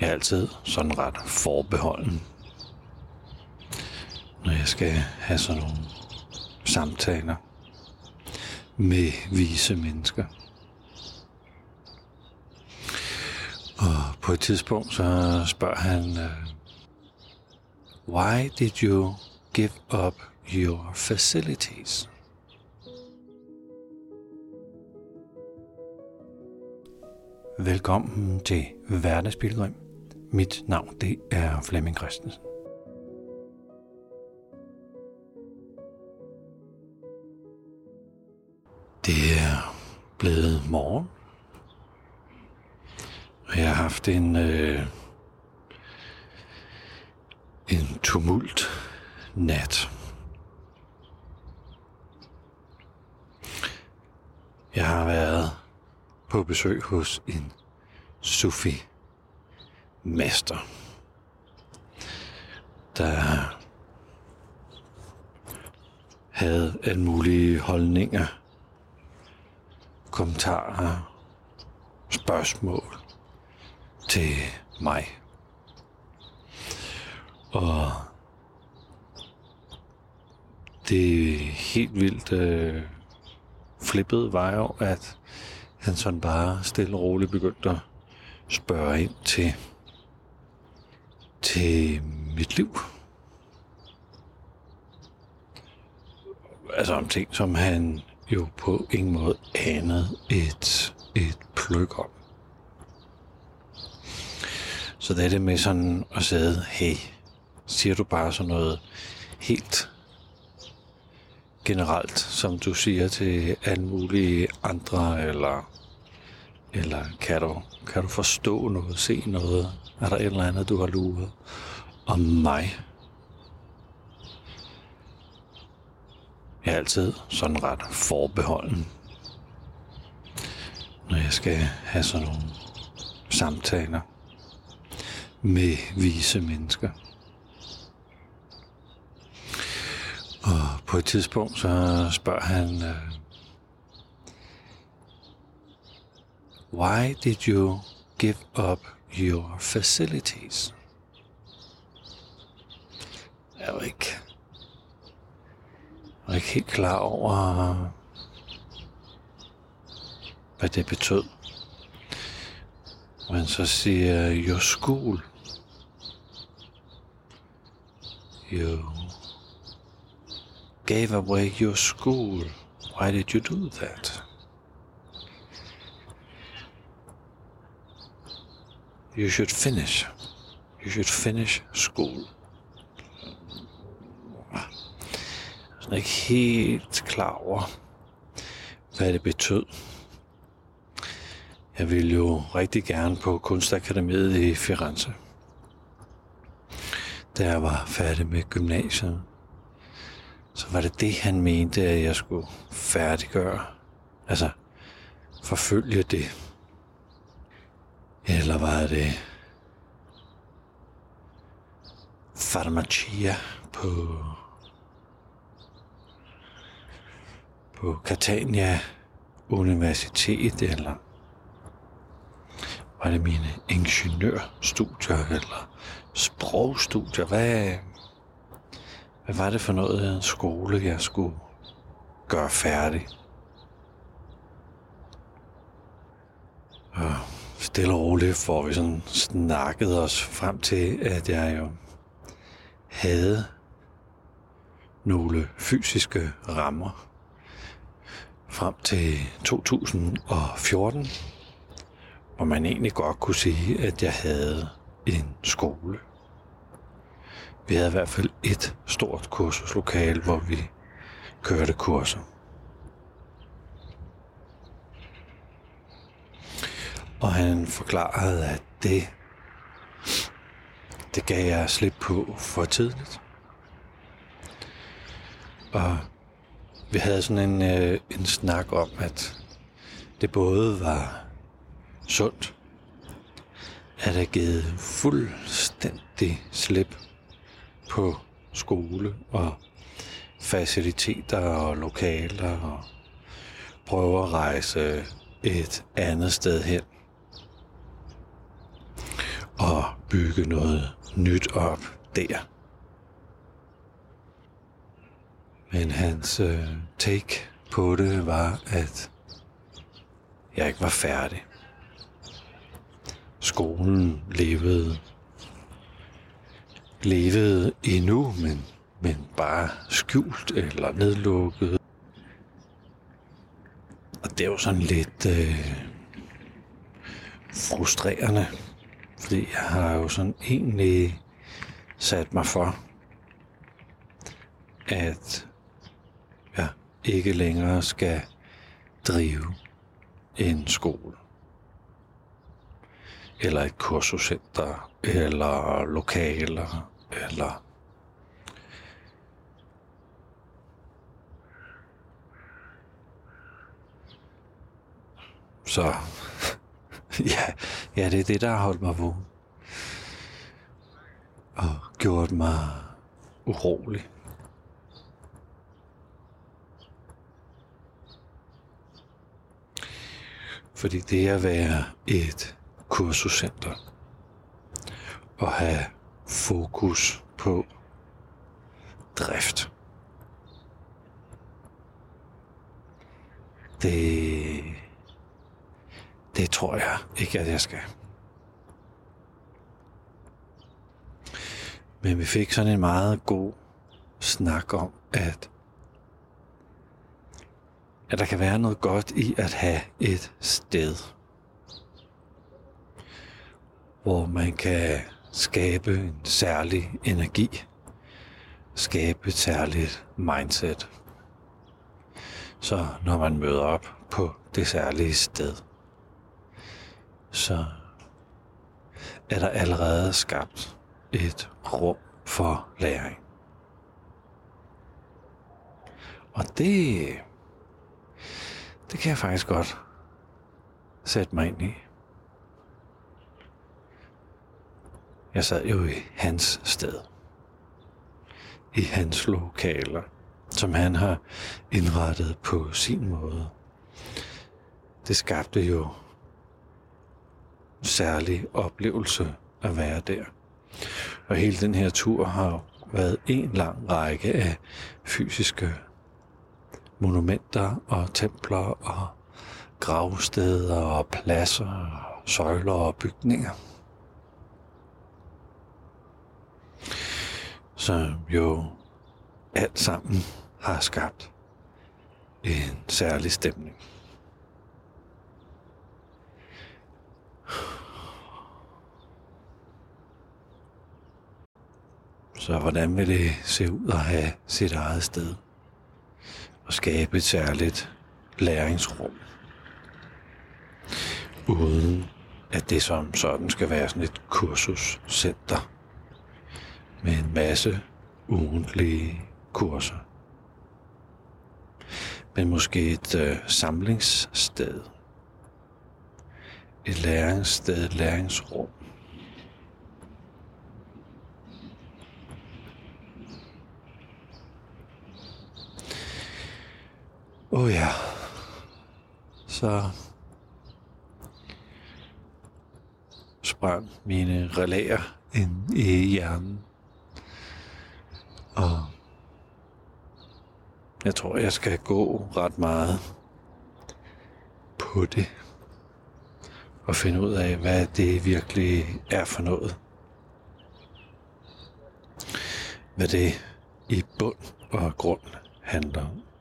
Jeg er altid sådan ret forbeholden, når jeg skal have sådan nogle samtaler med vise mennesker. Og på et tidspunkt så spørger han, øh, Why did you give up your facilities? Velkommen til Hverdagsbilgrim. Mit navn det er Flemming Christensen. Det er blevet morgen. Og jeg har haft en, øh, en tumult nat. Jeg har været på besøg hos en Sufi mester, der havde alle mulige holdninger, kommentarer, spørgsmål til mig. Og det helt vildt øh, flippede var jo, at han sådan bare stille og roligt begyndte at spørge ind til, til mit liv. Altså om ting, som han jo på ingen måde anede et, et pløk om. Så det er det med sådan at sige, hey, siger du bare sådan noget helt generelt, som du siger til alle mulige andre, eller, eller kan, du, kan du forstå noget, se noget? Er der et eller andet, du har luret om mig? Jeg er altid sådan ret forbeholden, når jeg skal have sådan nogle samtaler med vise mennesker. Og på et tidspunkt så spørger han, øh, Why did you give up your facilities? Var ikke, jeg var ikke helt klar over, hvad det betød. Men så siger your school. You gave away your school. Why did you do that? You should finish. You should finish school. Jeg er ikke helt klar over, hvad det betød. Jeg ville jo rigtig gerne på Kunstakademiet i Firenze. Da jeg var færdig med gymnasiet, så var det det, han mente, at jeg skulle færdiggøre. Altså, forfølge det. Eller var det farmacia på på Catania Universitet, eller var det mine ingeniørstudier, eller sprogstudier? Hvad, hvad var det for noget skole, jeg skulle gøre færdig? Og stille og roligt får vi sådan snakket os frem til, at jeg jo havde nogle fysiske rammer frem til 2014, hvor man egentlig godt kunne sige, at jeg havde en skole. Vi havde i hvert fald et stort kursuslokale, hvor vi kørte kurser. Og han forklarede, at det, det gav jeg slip på for tidligt. Og vi havde sådan en, øh, en snak om, at det både var sundt, at have givet fuldstændig slip på skole og faciliteter og lokaler og prøve at rejse et andet sted hen. Og bygge noget nyt op der. Men hans øh, take på det var, at jeg ikke var færdig. Skolen levede levede endnu, men, men bare skjult eller nedlukket. Og det er jo sådan lidt øh, frustrerende, fordi jeg har jo sådan egentlig sat mig for, at jeg ikke længere skal drive en skole. Eller et kursuscenter, eller lokaler, eller Så ja, ja, det er det, der har holdt mig vågen. Og gjort mig urolig. Fordi det at være et kursuscenter og have fokus på drift. Det, det tror jeg ikke, at jeg skal. Men vi fik sådan en meget god snak om, at, at der kan være noget godt i at have et sted, hvor man kan skabe en særlig energi, skabe et særligt mindset. Så når man møder op på det særlige sted, så er der allerede skabt et rum for læring. Og det, det kan jeg faktisk godt sætte mig ind i. Jeg sad jo i hans sted. I hans lokaler, som han har indrettet på sin måde. Det skabte jo særlig oplevelse at være der. Og hele den her tur har været en lang række af fysiske monumenter og templer og gravsteder og pladser, søjler og bygninger. som jo alt sammen har skabt en særlig stemning. Så hvordan vil det se ud at have sit eget sted og skabe et særligt læringsrum, uden at det som sådan skal være sådan et kursuscenter med en masse ugentlige kurser. Men måske et øh, samlingssted. Et læringssted, et læringsrum. Oh ja. Så sprang mine relæer ind i hjernen. Og jeg tror, jeg skal gå ret meget på det. Og finde ud af, hvad det virkelig er for noget. Hvad det i bund og grund handler om.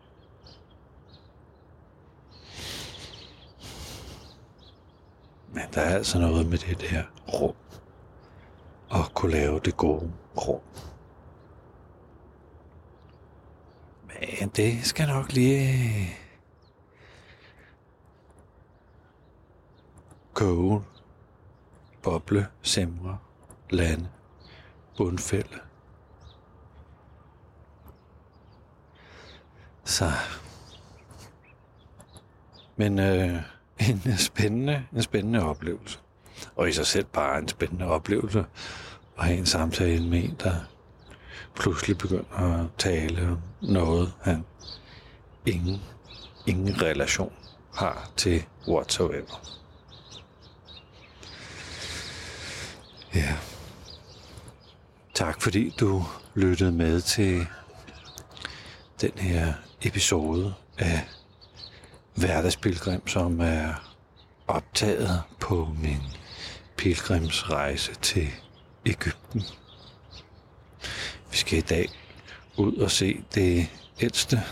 Men der er altså noget med det der rum. Og kunne lave det gode rum. Men det skal nok lige koge, boble, simre, lande, bundfælde. Så. Men øh, en øh, spændende, en spændende oplevelse. Og i sig selv bare en spændende oplevelse at have en samtale med en, der pludselig begynder at tale om noget, han ingen, ingen relation har til whatsoever. Ja. Tak fordi du lyttede med til den her episode af Hverdagspilgrim, som er optaget på min pilgrimsrejse til Ægypten. Vi skal i dag ud og se det ældste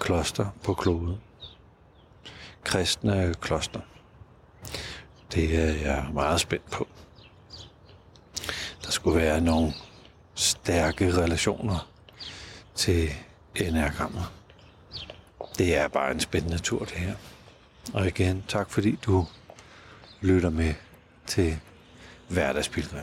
kloster på kloden. Kristne kloster. Det er jeg meget spændt på. Der skulle være nogle stærke relationer til enagrammet. Det er bare en spændende tur, det her. Og igen, tak fordi du lytter med til Hverdagspilgrim.